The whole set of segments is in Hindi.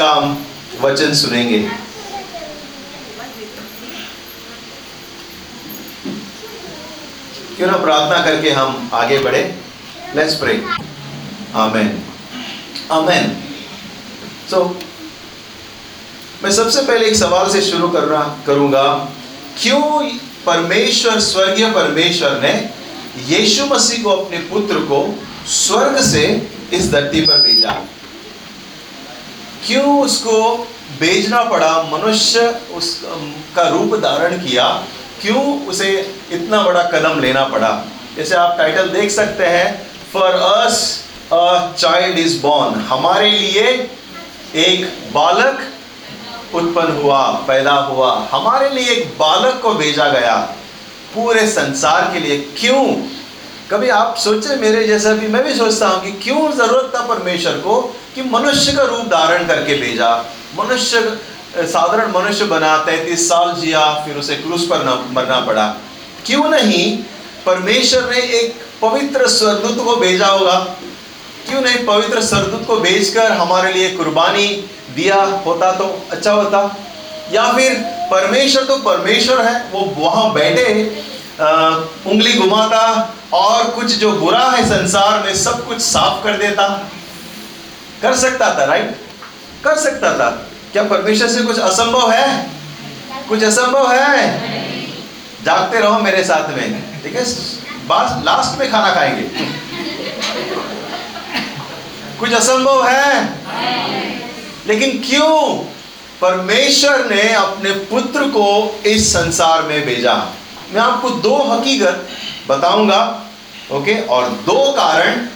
का हम वचन सुनेंगे। क्यों ना प्रार्थना करके हम आगे बढ़े। लेट्स प्रे आमेन आमेन सो मैं सबसे पहले एक सवाल से शुरू करना करूँगा। क्यों परमेश्वर, स्वर्गीय परमेश्वर ने यीशु मसीह को, अपने पुत्र को स्वर्ग से इस धरती पर क्यों उसको भेजना पड़ा? मनुष्य उस का रूप धारण किया, क्यों उसे इतना बड़ा कदम लेना पड़ा? जैसे आप टाइटल देख सकते हैं for us a child is born हमारे लिए एक बालक उत्पन्न हुआ, पैदा हुआ। हमारे लिए एक बालक को भेजा गया पूरे संसार के लिए। क्यों? कभी आप सोचे मेरे जैसा भी, मैं भी सोचता हूँ कि क्यों ज़रूरत था परमेश्वर को कि मनुष्य का रूप धारण करके भेजा। मनुष्य साधारण मनुष्य बना, तैतीस साल जिया, फिर उसे क्रूस पर मरना पड़ा। क्यों नहीं? परमेश्वर ने एक पवित्र स्वरदूत को भेजा होगा। क्यों नहीं? पवित्र सरदूत को भेजकर हमारे लिए कुर्बानी दिया होता तो अच्छा होता। या फिर परमेश्वर तो परमेश्वर है, वो वहाँ बैठे उंगली घुमाता और कुछ जो बुरा है संसार में सब कुछ साफ़ कर देता। कर सकता था राइट कर सकता था। क्या परमेश्वर से कुछ असंभव है? कुछ असंभव है? जागते रहो मेरे साथ में, ठीक है? लास्ट में खाना खाएँगे। कुछ असंभव है? लेकिन क्यों? परमेश्वर ने अपने पुत्र को इस संसार में भेजा। मैं आपको दो हकीकत बताऊँगा, ओके? और दो कारण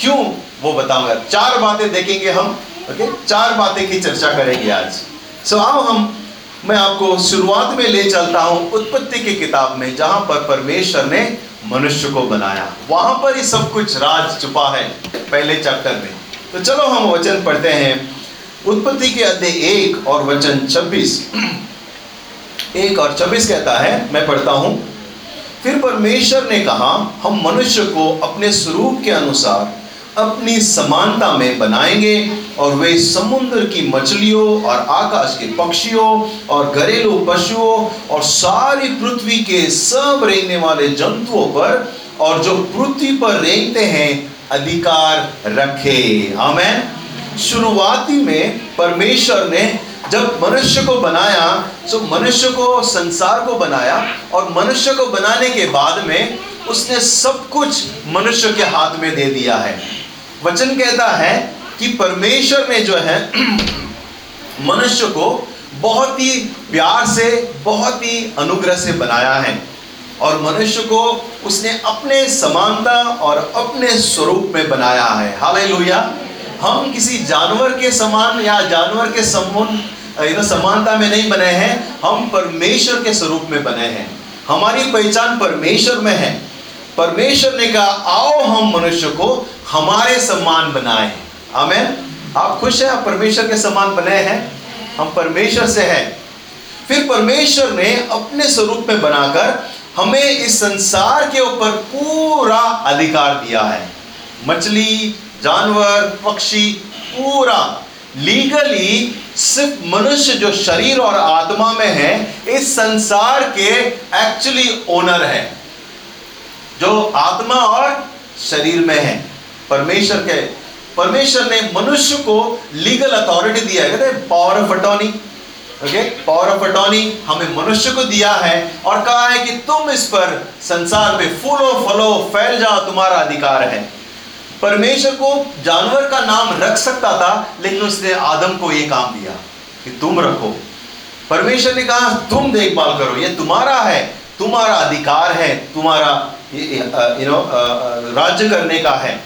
क्यों वो बताऊँगा। चार बातें देखेंगे हम ओके चार बातें की चर्चा करेंगे आज। सो आओ हम, मैं आपको शुरुआत में ले चलता हूँ उत्पत्ति की किताब में, जहाँ पर परमेश्वर ने मनुष्य को बनाया। वहाँ पर ही सब कुछ राज छुपा है, पहले चैप्टर में। तो चलो हम वचन पढ़ते हैं। उत्पत्ति के अध्याय एक और वचन छब्बीस। एक और छब्बीस कहता है, मैं पढ़ता हूँ। फिर परमेश्वर ने कहा, हम मनुष्य को अपने स्वरूप के अनुसार अपनी समानता में बनाएँगे और वे समुद्र की मछलियों और आकाश के पक्षियों और घरेलू पशुओं और सारी पृथ्वी के सब रेंगने वाले जंतुओं पर और जो पृथ्वी पर रेंगते हैं, अधिकार रखे। हमें शुरुआती में परमेश्वर ने जब मनुष्य को बनाया तो मनुष्य को, संसार को बनाया और मनुष्य को बनाने के बाद में उसने सब कुछ मनुष्य के हाथ में दे दिया है। वचन कहता है कि परमेश्वर ने जो है, मनुष्य को बहुत ही प्यार से, बहुत ही अनुग्रह से बनाया है। और मनुष्य को उसने अपने समानता और अपने स्वरूप में बनाया है। हाल हम किसी जानवर के समान या जानवर के समूह समानता में नहीं बने हैं। हम परमेश्वर के स्वरूप में बने हैं। हमारी पहचान परमेश्वर में है। परमेश्वर ने कहा, आओ हम मनुष्य को हमारे सम्मान बनाए। हमें आप खुश हैं? आप परमेश्वर के समान बने हैं? हम परमेश्वर से हैं। फिर परमेश्वर ने अपने स्वरूप में बनाकर हमें इस संसार के ऊपर पूरा अधिकार दिया है। मछली, जानवर, पक्षी, पूरा। लीगली सिर्फ़ मनुष्य जो शरीर और आत्मा में है, इस संसार के एक्चुअली ओनर है। जो आत्मा और शरीर में है। परमेश्वर के परमेश्वर ने मनुष्य को लीगल अथॉरिटी दिया है। कहते power of attorney okay power of attorney हमें मनुष्य को दिया है और कहा है कि तुम इस पर संसार में फूलो, फलो, फैल जाओ, तुम्हारा अधिकार है। परमेश्वर को जानवर का नाम रख सकता था, लेकिन उसने आदम को यह काम दिया कि तुम रखो। परमेश्वर ने कहा, तुम देखभाल करो, ये तुम्हारा है, तुम्हारा अधिकार है, तुम्हारा यू नो राज्य करने का है।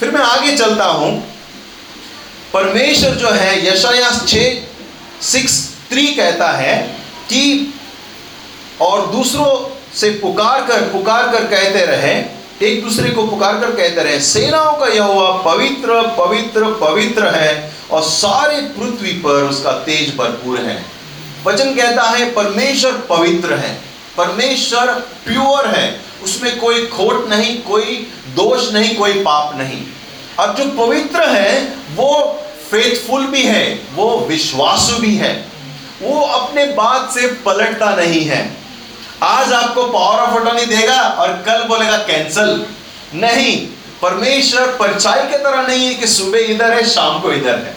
फिर मैं आगे चलता हूँ। परमेश्वर जो है यशाया सिक्स, थ्री कहता है कि, और दूसरों से पुकार कर पुकार कर कहते रहे, एक दूसरे को पुकार कर कहते रहे, सेनाओं का यह हुआ, पवित्र पवित्र पवित्र है, और सारे पृथ्वी पर उसका तेज भरपूर है। वचन कहता है, परमेश्वर पवित्र है, परमेश्वर प्योर है उसमें कोई खोट नहीं, कोई दोष नहीं, कोई पाप नहीं। और जो पवित्र है, वो फेथफुल भी है, वो विश्वासु भी है। वो अपने बात से पलटता नहीं है। आज आपको पावर ऑफ़ अटॉर्नी देगा और कल बोलेगा कैंसल नहीं, परमेश्वर परछाई के तरह नहीं है कि सुबह इधर है, शाम को इधर है।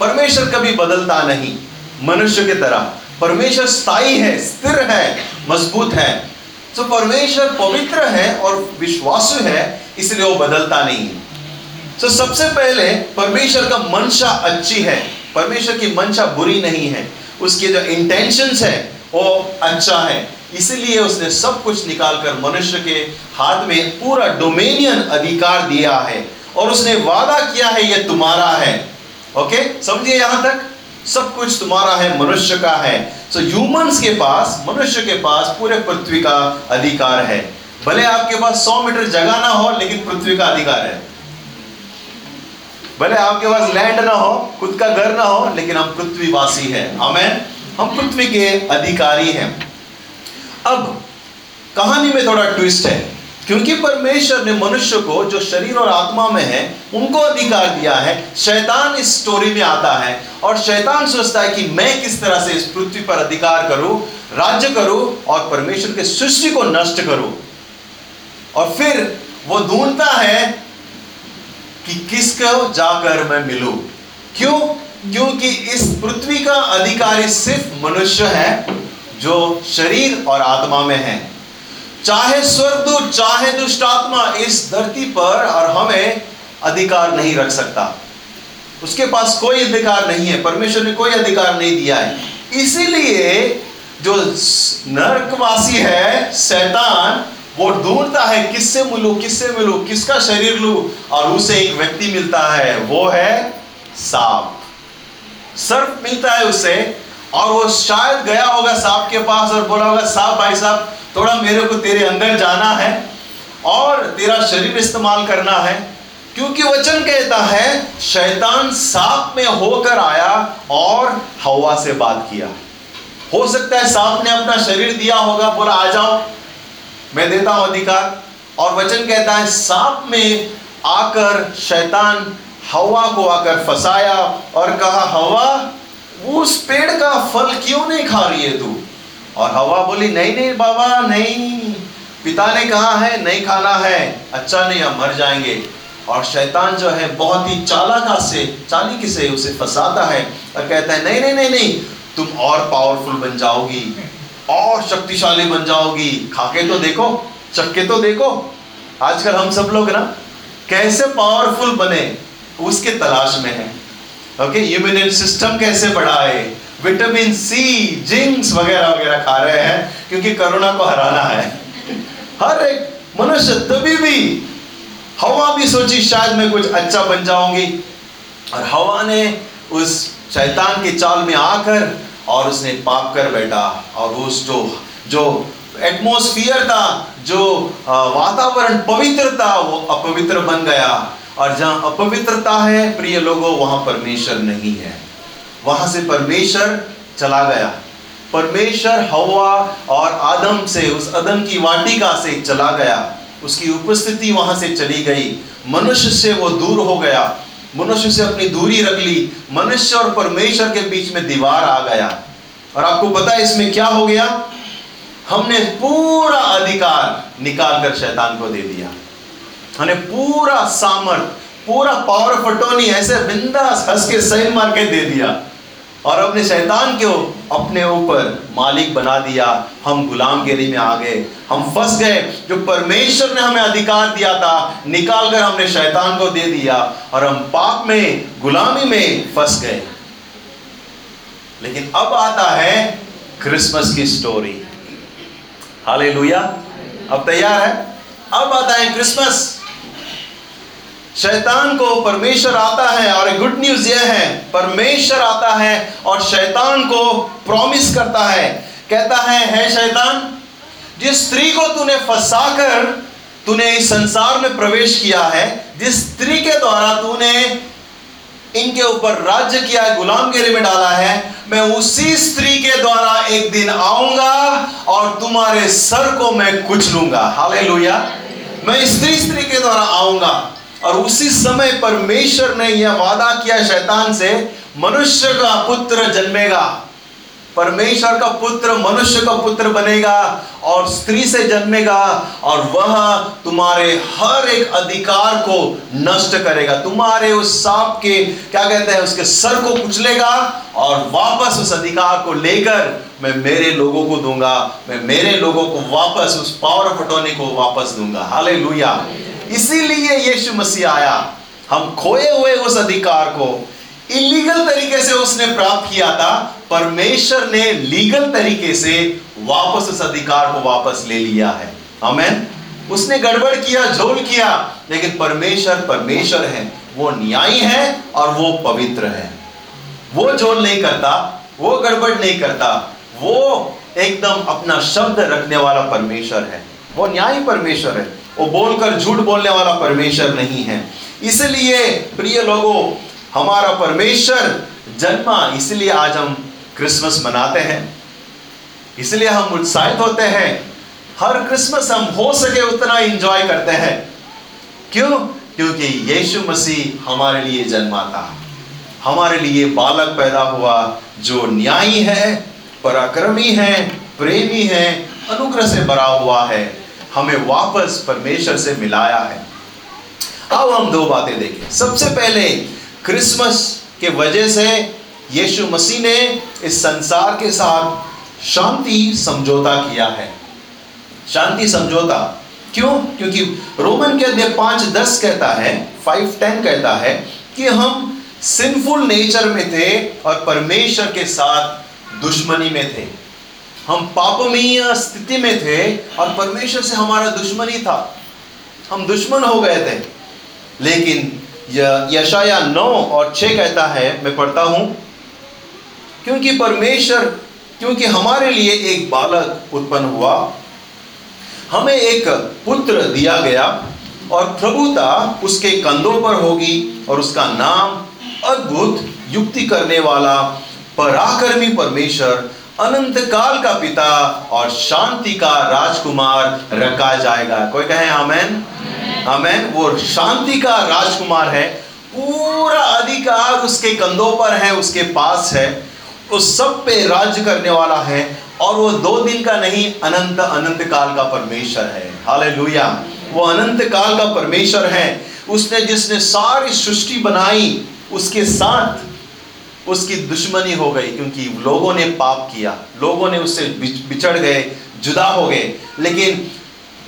परमेश्वर कभी बदलता नहीं, मनुष्य की तरह। परमेश्वर स्थायी है, स्थिर है, मज़बूत है। तो परमेश्वर पवित्र है और विश्वासु है, इसलिए वो बदलता नहीं है। तो सबसे पहले परमेश्वर का मंशा अच्छी है। परमेश्वर की मंशा बुरी नहीं है। उसके जो इंटेंशंस है, वो अच्छा है। इसीलिए उसने सब कुछ निकालकर मनुष्य के हाथ में पूरा डोमेनियन अधिकार दिया है। और उसने वादा किया है ये तुम्हारा है। ओके समझिए यहाँ तक? सब कुछ तुम्हारा है, मनुष्य का है। सो so, ह्यूमंस के पास मनुष्य के पास पूरे पृथ्वी का अधिकार है। भले आपके पास सौ मीटर जगह ना हो लेकिन पृथ्वी का अधिकार है। भले आपके पास लैंड ना हो खुद का घर ना हो लेकिन हम पृथ्वीवासी हैं। हमें हम पृथ्वी के अधिकारी हैं। अब कहानी में थोड़ा ट्विस्ट है। क्योंकि परमेश्वर ने मनुष्य को, जो शरीर और आत्मा में है, उनको अधिकार दिया है। शैतान इस स्टोरी में आता है और शैतान सोचता है कि मैं किस तरह से इस पृथ्वी पर अधिकार करूँ, राज्य करूँ और परमेश्वर के सृष्टि को नष्ट करूँ। और फिर वो ढूंढता है कि किसको जाकर मैं मिलूं। क्यों? क्योंकि इस पृथ्वी का अधिकारी सिर्फ़ मनुष्य है, जो शरीर और आत्मा में है। चाहे स्वर्गदूत चाहे दुष्ट आत्मा इस धरती पर और हमें अधिकार नहीं रख सकता। उसके पास कोई अधिकार नहीं है, परमेश्वर ने कोई अधिकार नहीं दिया है। इसीलिए जो नरकवासी है, शैतान, वो ढूंढता है किससे मिलू किससे मिलू, किसका शरीर लू, और उसे एक व्यक्ति मिलता है, वो है सांप। सर्प मिलता है उसे और वो शायद गया होगा सांप के पास और बोला होगा सांप भाई साहब, थोड़ा मेरे को तेरे अंदर जाना है और तेरा शरीर इस्तेमाल करना है, क्योंकि वचन कहता है, शैतान सांप में होकर आया और हवा से बात किया। हो सकता है सांप ने अपना शरीर दिया होगा, बोला, आ जाओ, मैं देता हूँ अधिकार। और वचन कहता है सांप में आकर शैतान हवा को आकर फंसाया और कहा, हवा उस पेड़ का फल क्यों नहीं खा रही है तू? और हवा बोली, नहीं नहीं बाबा, नहीं। पिता ने कहा है, नहीं खाना है अच्छा नहीं, हम मर जाएँगे। और शैतान जो है, बहुत ही चालाका से, चालीकी से उसे फंसाता है और कहता है, नहीं नहीं नहीं नहीं, तुम और पावरफुल बन जाओगी, और शक्तिशाली बन जाओगी। खाके तो देखो चक्के तो देखो। आजकल हम सब लोग ना, कैसे पावरफुल बने, उसके तलाश में है। ओके इम्यूनिटी सिस्टम कैसे बढ़ाए? विटामिन सी जिंक्स वगैरह वगैरह खा रहे हैं, क्योंकि कोरोना को हराना है। हर एक मनुष्य तभी भी हवा भी सोची, शायद मैं कुछ अच्छा बन जाऊँगी। और हवा ने उस शैतान के चाल में आकर और उसने पाप कर बैठा। और उस जो जो एटमोस्फियर था, जो वातावरण पवित्र था, वो अपवित्र बन गया। और जहाँ अपवित्रता है, प्रिय लोगों, वहाँ परमेश्वर नहीं है। वहाँ से परमेश्वर चला गया। परमेश्वर हवा और आदम से, उस अदम की वाटिका से चला गया। उसकी उपस्थिति वहाँ से चली गई। मनुष्य से वो दूर हो गया। मनुष्य से अपनी दूरी रख ली। मनुष्य और परमेश्वर के बीच में दीवार आ गया। और आपको पता है इसमें क्या हो गया? हमने पूरा अधिकार निकाल कर शैतान को दे दिया। हमने पूरा सामर्थ पूरा पावर फटोनी ऐसे बिंदास हंस के सही मार के दे दिया और अपने शैतान को अपने ऊपर मालिक बना दिया। हम गुलाम गुलामगिरी में आ गए। हम फंस गए। जो परमेश्वर ने हमें अधिकार दिया था, निकाल कर हमने शैतान को दे दिया। और हम पाप में, गुलामी में फंस गए। लेकिन अब आता है क्रिसमस की स्टोरी हाले अब तैयार है? अब आता है क्रिसमस। शैतान को परमेश्वर आता है और गुड न्यूज़ यह है, परमेश्वर आता है और शैतान को प्रॉमिस करता है। कहता है है शैतान, जिस स्त्री को तूने फंसाकर तूने इस संसार में प्रवेश किया है, जिस स्त्री के द्वारा तूने इनके ऊपर राज्य किया है, गुलामगिरी में डाला है, मैं उसी स्त्री के द्वारा एक दिन आऊँगा और तुम्हारे सर को मैं कुछ लूँगा। हाले मैं स्त्री स्त्री के द्वारा आऊँगा। और उसी समय परमेश्वर ने यह वादा किया शैतान से, मनुष्य का पुत्र जन्मेगा। परमेश्वर का पुत्र मनुष्य का पुत्र बनेगा और स्त्री से जन्मेगा और वह तुम्हारे हर एक अधिकार को नष्ट करेगा। तुम्हारे उस सांप के, क्या कहते हैं, उसके सर को कुचलेगा और वापस उस अधिकार को लेकर मैं मेरे लोगों को दूँगा। मैं मेरे लोगों को वापस, उस पावर ऑफ़ अटोनी को वापस दूँगा। हाले इसीलिए यीशु मसीह आया। हम खोए हुए उस अधिकार को। इलीगल तरीके से उसने प्राप्त किया था, परमेश्वर ने लीगल तरीके से वापस उस अधिकार को वापस ले लिया है। हमें उसने गड़बड़ किया, झोल किया, लेकिन परमेश्वर परमेश्वर है। वो न्यायी है और वो पवित्र है। वो झोल नहीं करता, वो गड़बड़ नहीं करता। वो एकदम अपना शब्द रखने वाला परमेश्वर है। वो न्यायी परमेश्वर है। वो बोलकर झूठ बोलने वाला परमेश्वर नहीं है। इसलिए प्रिय लोगों, हमारा परमेश्वर जन्मा, इसलिए आज हम क्रिसमस मनाते हैं। इसलिए हम उत्साहित होते हैं। हर क्रिसमस हम हो सके उतना एंजॉय करते हैं। क्यों? क्योंकि यीशु मसीह हमारे लिए जन्मा था हमारे लिए बालक पैदा हुआ, जो न्यायी है, पराक्रमी है, प्रेमी है, अनुग्रह से भरा हुआ है। हमें वापस परमेश्वर से मिलाया है। अब हम दो बातें देखें। सबसे पहले, क्रिसमस के वजह से यीशु मसीह ने इस संसार के साथ शांति, समझौता किया है। शांति, समझौता? क्यों? क्योंकि रोमन के अध्याय पाँच दस कहता है फाइव टेन कहता है कि हम सिंफुल नेचर में थे और परमेश्वर के साथ दुश्मनी में थे। हम पापमीय स्थिति में थे और परमेश्वर से हमारा दुश्मनी था। हम दुश्मन हो गए थे। लेकिन यशाया नौ और छः कहता है, मैं पढ़ता हूँ, क्योंकि परमेश्वर, क्योंकि हमारे लिए एक बालक उत्पन्न हुआ, हमें एक पुत्र दिया गया और प्रभुता उसके कंधों पर होगी और उसका नाम अद्भुत युक्ति करने वाला पराक्रमी परमेश्वर अनंत काल का पिता और शांति का राजकुमार रखा जाएगा। कोई कहे आमेन? आमेन। वो शांति का राजकुमार है। पूरा अधिकार उसके कंधों पर है उसके पास है। वो सब पे राज्य करने वाला है और वो दो दिन का नहीं अनंत अनंत काल का परमेश्वर है। हाले वो अनंत काल का परमेश्वर है। उसने जिसने सारी सृष्टि बनाई उसके साथ उसकी दुश्मनी हो गई क्योंकि लोगों ने पाप किया। लोगों ने उससे बिछड़ गए, जुदा हो गए। लेकिन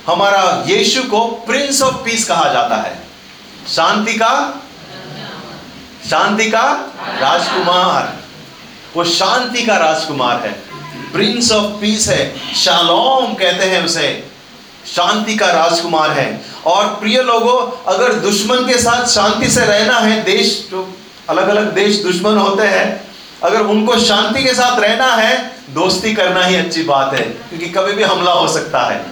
हमारा यीशु को प्रिंस ऑफ़ पीस कहा जाता है। शांति का शांति का राजकुमार। वो शांति का राजकुमार है। प्रिंस ऑफ़ पीस है। शालोम कहते हैं उसे। शांति का राजकुमार है। और प्रिय लोगों, अगर दुश्मन के साथ शांति से रहना है, देश जो अलग अलग देश दुश्मन होते हैं। अगर उनको शांति के साथ रहना है, दोस्ती करना ही अच्छी बात है, क्योंकि कभी भी हमला हो सकता है।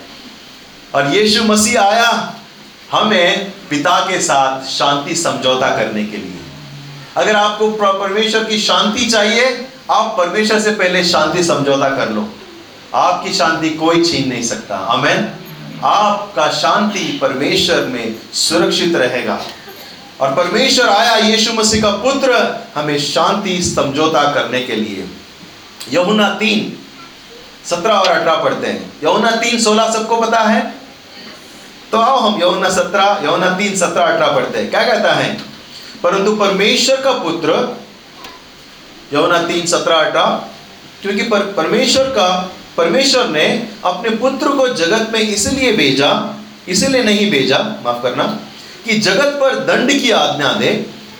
और यीशु मसीह आया हमें पिता के साथ शांति, समझौता करने के लिए। अगर आपको परमेश्वर की शांति चाहिए, आप परमेश्वर से पहले शांति, समझौता कर लो। आपकी शांति कोई छीन नहीं सकता। अमेन आपका शांति परमेश्वर में सुरक्षित रहेगा। और परमेश्वर आया यीशु मसीह का पुत्र हमें शांति समझौता करने के लिए। यमुना तीन सत्रह और अठारह पढ़ते हैं। यमुना तीन सोलह सबको पता है? तो आओ हम यमुना सत्रह यमुना तीन सत्रह अठारह पढ़ते हैं। क्या कहता है? परंतु परमेश्वर का पुत्र यमुना तीन सत्रह अठारह क्योंकि पर, परमेश्वर का परमेश्वर ने अपने पुत्र को जगत में इसलिए भेजा इसलिए नहीं भेजा माफ़ करना कि जगत पर दंड की आज्ञा दे,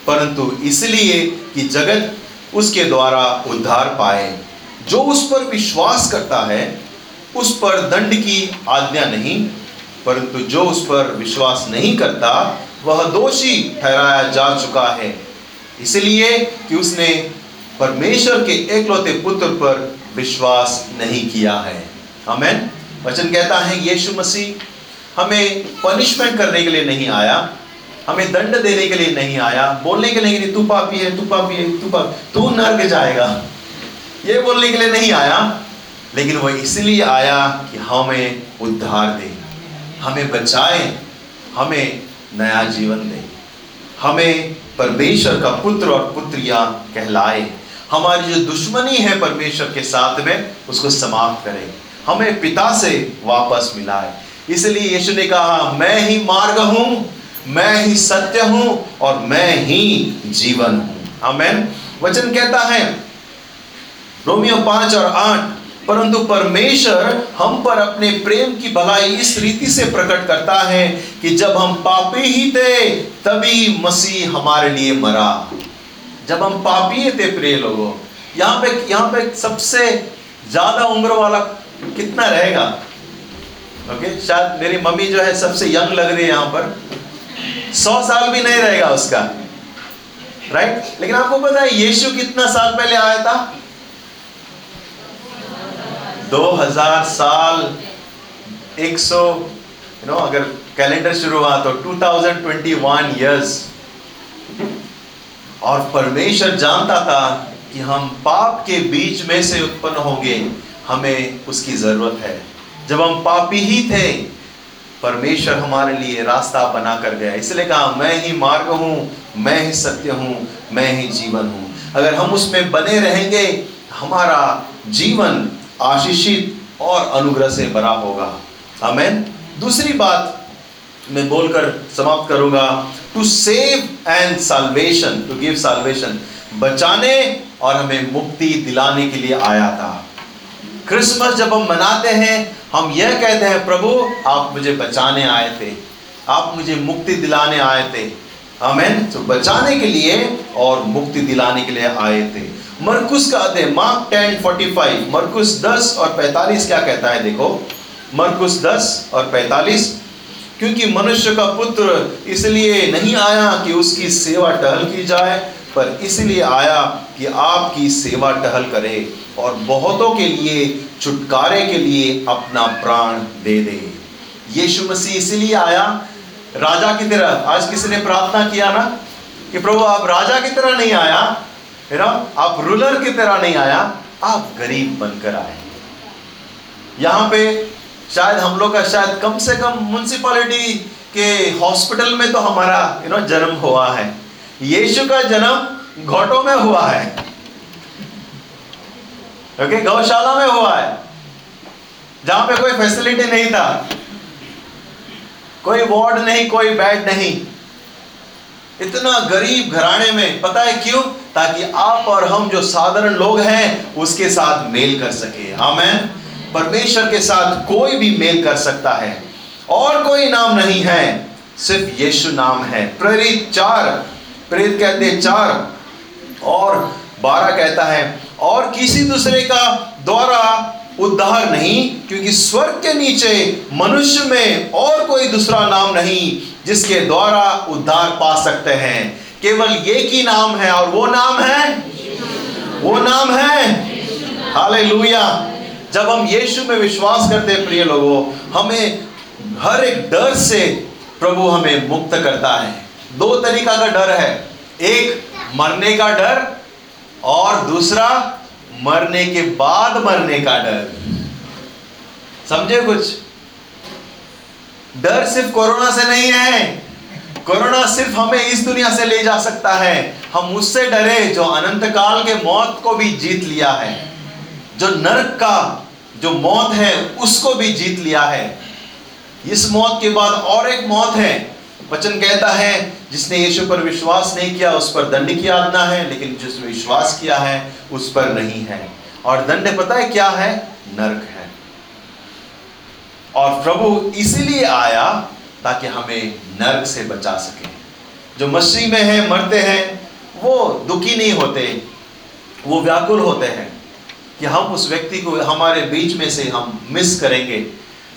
परंतु इसलिए कि जगत उसके द्वारा उद्धार पाए। जो उस पर विश्वास करता है, उस पर दंड की आज्ञा नहीं, परंतु जो उस पर विश्वास नहीं करता, वह दोषी ठहराया जा चुका है। इसलिए कि उसने परमेश्वर के एकलौते पुत्र पर विश्वास नहीं किया है। हमें वचन कहता है, यीशु मसीह हमें पनिशमेंट करने के लिए नहीं आया, हमें दंड देने के लिए नहीं आया, बोलने के लिए नहीं, तू पापी है, तू पापी है, तू पापी, तू नर्क जाएगा। ये बोलने के लिए नहीं आया, लेकिन वह इसलिए आया कि हमें उद्धार दे, हमें बचाए, हमें नया जीवन दे, हमें परमेश्वर का पुत्र और पुत्रिया कहलाए। हमारी जो दुश्मनी है परमेश्वर के साथ में, उसको समाप्त करें। हमें पिता से वापस मिलाए। इसलिए यीशु ने कहा, मैं ही मार्ग हूँ, मैं ही सत्य हूँ और मैं ही जीवन हूँ। वचन कहता है, रोमियो पाँच और आठ, परंतु परमेश्वर हम पर अपने प्रेम की भलाई इस रीति से प्रकट करता है कि जब हम पापी ही थे, तभी मसीह हमारे लिए मरा। जब हम पापी थे, प्रिय लोगों, यहाँ पे यहाँ पे सबसे ज़्यादा उम्र वाला कितना रहेगा? ओके शायद मेरी मम्मी जो है सबसे यंग लग रही है यहाँ पर। सौ साल भी नहीं रहेगा उसका। राइट लेकिन आपको पता है यीशु कितना साल पहले आया था? 2000 साल। 100 यू नो अगर कैलेंडर शुरू हुआ तो 2021 इयर्स और परमेश्वर जानता था कि हम पाप के बीच में से उत्पन्न होंगे। हमें उसकी ज़रूरत है। जब हम पापी ही थे, परमेश्वर हमारे लिए रास्ता बना कर गया। इसलिए कहा, मैं ही मार्ग हूँ, मैं ही सत्य हूँ, मैं ही जीवन हूँ। अगर हम उसमें बने रहेंगे, हमारा जीवन आशीषित और अनुग्रह से भरा होगा। हमें दूसरी बात मैं बोलकर समाप्त करूँगा। To save and salvation to give salvation बचाने और हमें मुक्ति दिलाने के लिए आया था। क्रिसमस जब हम मनाते हैं, हम यह कहते हैं, प्रभु, आप मुझे बचाने आए थे। आप मुझे मुक्ति दिलाने आए थे। हमें तो बचाने के लिए और मुक्ति दिलाने के लिए आए थे। मरकुस का अध्याय, मार्क टेन फोर्टी फाइव। मरकुस दस और पैतालीस क्या कहता है, देखो। मरकुस दस और पैतालीस। क्योंकि मनुष्य का पुत्र इसलिए नहीं आया कि उसकी सेवा टहल की जाए पर इसलिए आया कि आपकी सेवा टहल करे और बहुतों के लिए, छुटकारे के लिए अपना प्राण दे दे। यीशु मसीह इसलिए आया, राजा की तरह। आज किसी ने प्रार्थना किया ना कि प्रभु, आप राजा की तरह नहीं आया, है ना? आप रूलर की तरह नहीं आया, आप गरीब बनकर आए। यहाँ पे शायद हम लोग का शायद कम से कम म्यूनसिपालिटी के हॉस्पिटल में तो हमारा यू नो जन्म हुआ है। यीशु का जन्म घोटों में हुआ है। ओके गौशाला में हुआ है। जहाँ पे कोई फैसिलिटी नहीं था। कोई वार्ड नहीं, कोई बेड नहीं। इतना गरीब घराने में, पता है क्यों? ताकि आप और हम जो साधारण लोग हैं, उसके साथ मेल कर सके। हमें परमेश्वर के साथ कोई भी मेल कर सकता है। और कोई नाम नहीं है, सिर्फ़ यीशु नाम है। प्रेरित चार, प्रेरित कहते चार। और बारह कहता है, और किसी दूसरे का द्वारा उद्धार नहीं, क्योंकि स्वर्ग के नीचे मनुष्य में और कोई दूसरा नाम नहीं, जिसके द्वारा उद्धार पा सकते हैं। केवल एक ही नाम है, और वो नाम है? वो नाम है? हाले जब हम यीशु में विश्वास करते हैं, प्रिय लोगों, हमें हर एक डर से प्रभु हमें मुक्त करता है। दो तरीका का डर है। एक मरने का डर और दूसरा मरने के बाद मरने का डर। समझे कुछ? डर सिर्फ़ कोरोना से नहीं है। कोरोना सिर्फ़ हमें इस दुनिया से ले जा सकता है। हम उससे डरे जो अनंत काल के मौत को भी जीत लिया है। जो नरक का जो मौत है, उसको भी जीत लिया है। इस मौत के बाद और एक मौत है। वचन कहता है, जिसने यीशु पर विश्वास नहीं किया, उस पर दंड की आज्ञा है, लेकिन जिसने विश्वास किया है, उस पर नहीं है। और दंड पता है क्या है? नरक है। और प्रभु इसीलिए आया, ताकि हमें नरक से बचा सके। जो मसीह में है, मरते हैं, वो दुखी नहीं होते, वो व्याकुल होते हैं, कि हम उस व्यक्ति को, हमारे बीच में से हम मिस करेंगे।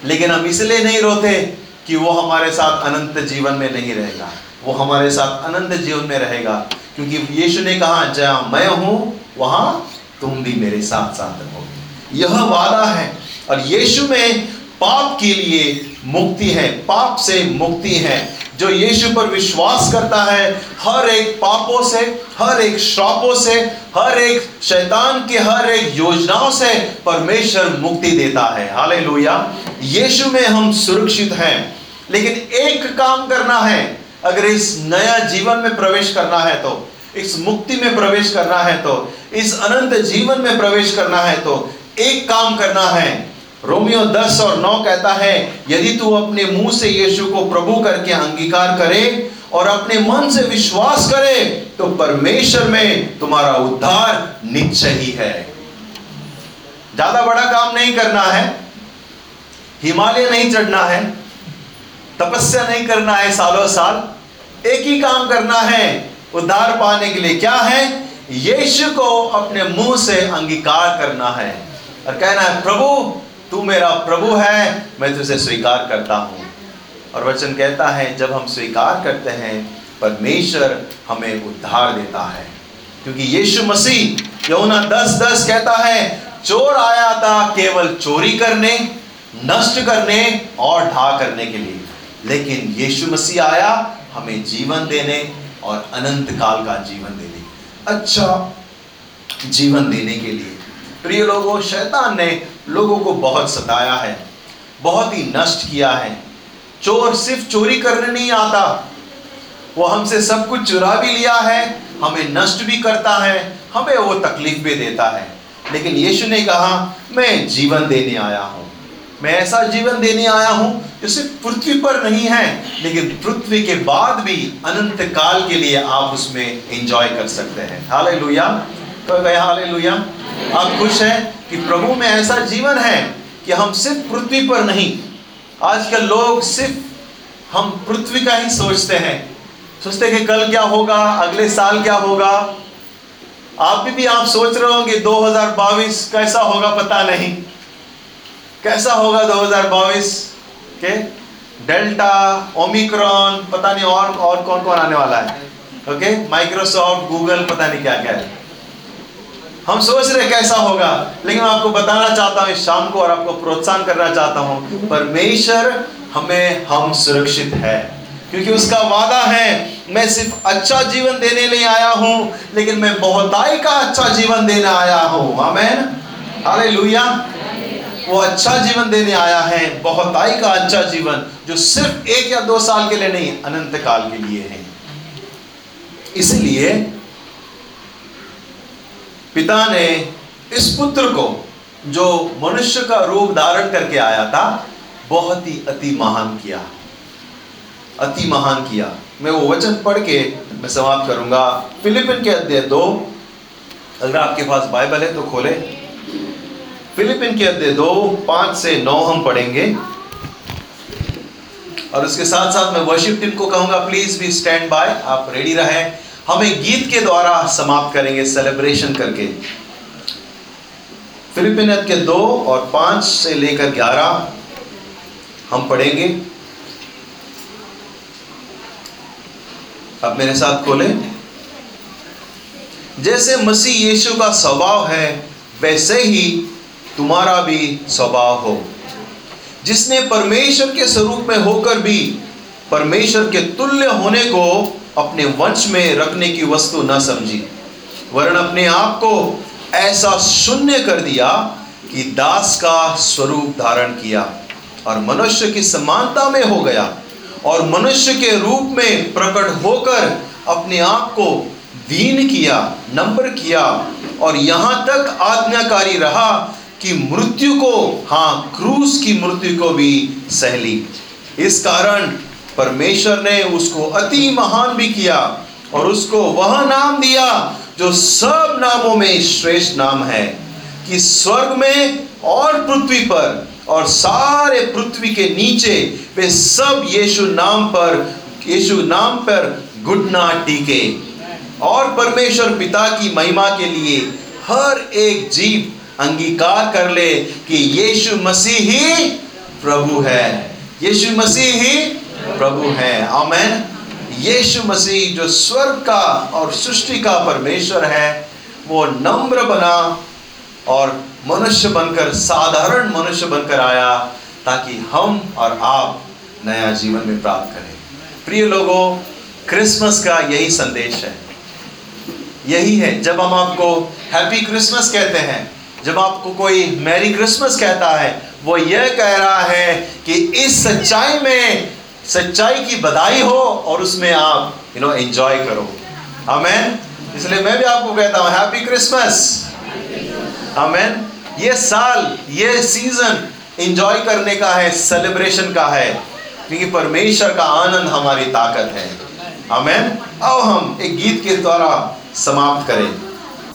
लेकिन हम इसलिए नहीं रोते कि वो हमारे साथ अनंत जीवन में नहीं रहेगा। वो हमारे साथ अनंत जीवन में रहेगा। क्योंकि यीशु ने कहा, जहाँ मैं हूँ, वहाँ तुम भी मेरे साथ साथ रहोगे। यह वादा है। और यीशु में पाप के लिए मुक्ति है। पाप से मुक्ति है। जो यीशु पर विश्वास करता है, हर एक पापों से, हर एक श्रापों से, हर एक शैतान के हर एक योजनाओं से परमेश्वर मुक्ति देता है। हाले यीशु में हम सुरक्षित हैं। लेकिन एक काम करना है। अगर इस नया जीवन में प्रवेश करना है तो इस मुक्ति में प्रवेश करना है तो इस अनंत जीवन में प्रवेश करना है तो एक काम करना है। रोमियो दस और नौ कहता है, यदि तू अपने मुँह से यीशु को प्रभु करके अंगीकार करे और अपने मन से विश्वास करे तो परमेश्वर में तुम्हारा उद्धार निश्चय ही है। ज़्यादा बड़ा काम नहीं करना है। हिमालय नहीं चढ़ना है। तपस्या नहीं करना है सालों साल, एक ही काम करना है, उद्धार पाने के लिए क्या है? यीशु को अपने मुँह से अंगीकार करना है। और कहना है, प्रभु, तू मेरा प्रभु है, मैं तुझे स्वीकार करता हूँ। और वचन कहता है, जब हम स्वीकार करते हैं, परमेश्वर हमें उद्धार देता है। क्योंकि यीशु मसीह यमुना दस दस कहता है, चोर आया था केवल चोरी करने, नष्ट करने और ढा करने के लिए। लेकिन यीशु मसीह आया हमें जीवन देने और अनंत काल का जीवन देने। अच्छा जीवन देने के लिए। प्रिय लोगों, शैतान ने लोगों को बहुत सताया है, बहुत ही नष्ट किया है। चोर सिर्फ़ चोरी करने नहीं आता, वो हमसे सब कुछ चुरा भी लिया है, हमें नष्ट भी करता है, हमें वो तकलीफ़ भी देता है। लेकिन यीशु ने कहा, मैं जीवन देने आया हूँ। मैं ऐसा जीवन देने आया हूँ जो सिर्फ़ पृथ्वी पर नहीं है लेकिन पृथ्वी के बाद भी अनंत काल के लिए आप उसमें एंजॉय कर सकते हैं। हाले लुया तो हाले लुया आप खुश हैं कि प्रभु में ऐसा जीवन है कि हम सिर्फ़ पृथ्वी पर नहीं आजकल लोग सिर्फ़ हम पृथ्वी का ही सोचते हैं। सोचते हैं कि कल क्या होगा अगले साल क्या होगा। आप भी, भी आप सोच रहे होंगे 2022 कैसा होगा पता नहीं। कैसा होगा 2022 के डेल्टा ओमिक्रॉन पता नहीं और और कौन कौन आने वाला है? ओके माइक्रोसॉफ्ट गूगल पता नहीं क्या क्या है। हम सोच रहे कैसा होगा, लेकिन मैं आपको बताना चाहता हूँ, इस शाम को और आपको प्रोत्साहन करना चाहता हूँ परमेश्वर हमें, हम सुरक्षित है। क्योंकि उसका वादा है, मैं सिर्फ़ अच्छा जीवन देने नहीं आया हूँ, लेकिन मैं बहुताई का अच्छा जीवन देने आया हूँ। आमेन। हालेलुया। वो अच्छा जीवन देने आया है बहुताई का अच्छा जीवन, जो सिर्फ़ एक या दो साल के लिए नहीं, अनंत काल के लिए है। इसलिए, पिता ने इस पुत्र को, जो मनुष्य का रूप धारण करके आया था, बहुत ही अति महान किया। अति महान किया। मैं वो वचन पढ़ के मैं समाप्त करूँगा। फिलिपिन के अध्याय दो। अगर आपके पास बाइबल है तो खोले। फिलिपिन के अध्याय दो, पाँच से नौ हम पढ़ेंगे। और उसके साथ साथ मैं वर्शिप टीम को कहूँगा प्लीज़ भी स्टैंड बाय आप रेडी रहे। हमें गीत के द्वारा समाप्त करेंगे सेलिब्रेशन करके। फिलिपिन के दो और पाँच से लेकर ग्यारह हम पढ़ेंगे। अब मेरे साथ खोले। जैसे मसीह यीशु का स्वभाव है, वैसे ही तुम्हारा भी स्वभाव हो। जिसने परमेश्वर के स्वरूप में होकर भी परमेश्वर के तुल्य होने को अपने वंश में रखने की वस्तु न समझी वर्ण अपने आप को ऐसा शून्य कर दिया कि दास का स्वरूप धारण किया और मनुष्य की समानता में हो गया और मनुष्य के रूप में प्रकट होकर अपने आप को दीन किया नंबर किया और यहाँ तक आज्ञाकारी रहा कि मृत्यु को हाँ क्रूस की मृत्यु को भी सहली इस कारण परमेश्वर ने उसको अति महान भी किया और उसको वह नाम दिया जो सब नामों में श्रेष्ठ नाम है, कि स्वर्ग में और पृथ्वी पर और सारे पृथ्वी के नीचे वे सब यीशु नाम पर, यीशु नाम पर घुटना टीके। और परमेश्वर पिता की महिमा के लिए हर एक जीव अंगीकार कर ले कि यीशु मसीह ही प्रभु है। यीशु मसीह ही प्रभु है। आमेन। यीशु मसीह जो स्वर्ग का और सृष्टि का परमेश्वर है, वो नम्र बना और मनुष्य बनकर, साधारण मनुष्य बनकर आया, ताकि हम और आप नया जीवन में प्राप्त करें। प्रिय लोगों, क्रिसमस का यही संदेश है। यही है, जब हम आपको हैप्पी क्रिसमस कहते हैं जब आपको कोई मैरी क्रिसमस कहता है, वो यह कह रहा है कि इस सच्चाई में सच्चाई की बधाई हो और उसमें आप यू नो एंजॉय करो। आमेन इसलिए मैं भी आपको कहता हूँ हैप्पी क्रिसमस आमेन ये साल, ये सीज़न एंजॉय करने का है सेलिब्रेशन का है, क्योंकि परमेश्वर का आनंद हमारी ताकत है। आमेन आओ हम एक गीत के द्वारा समाप्त करें।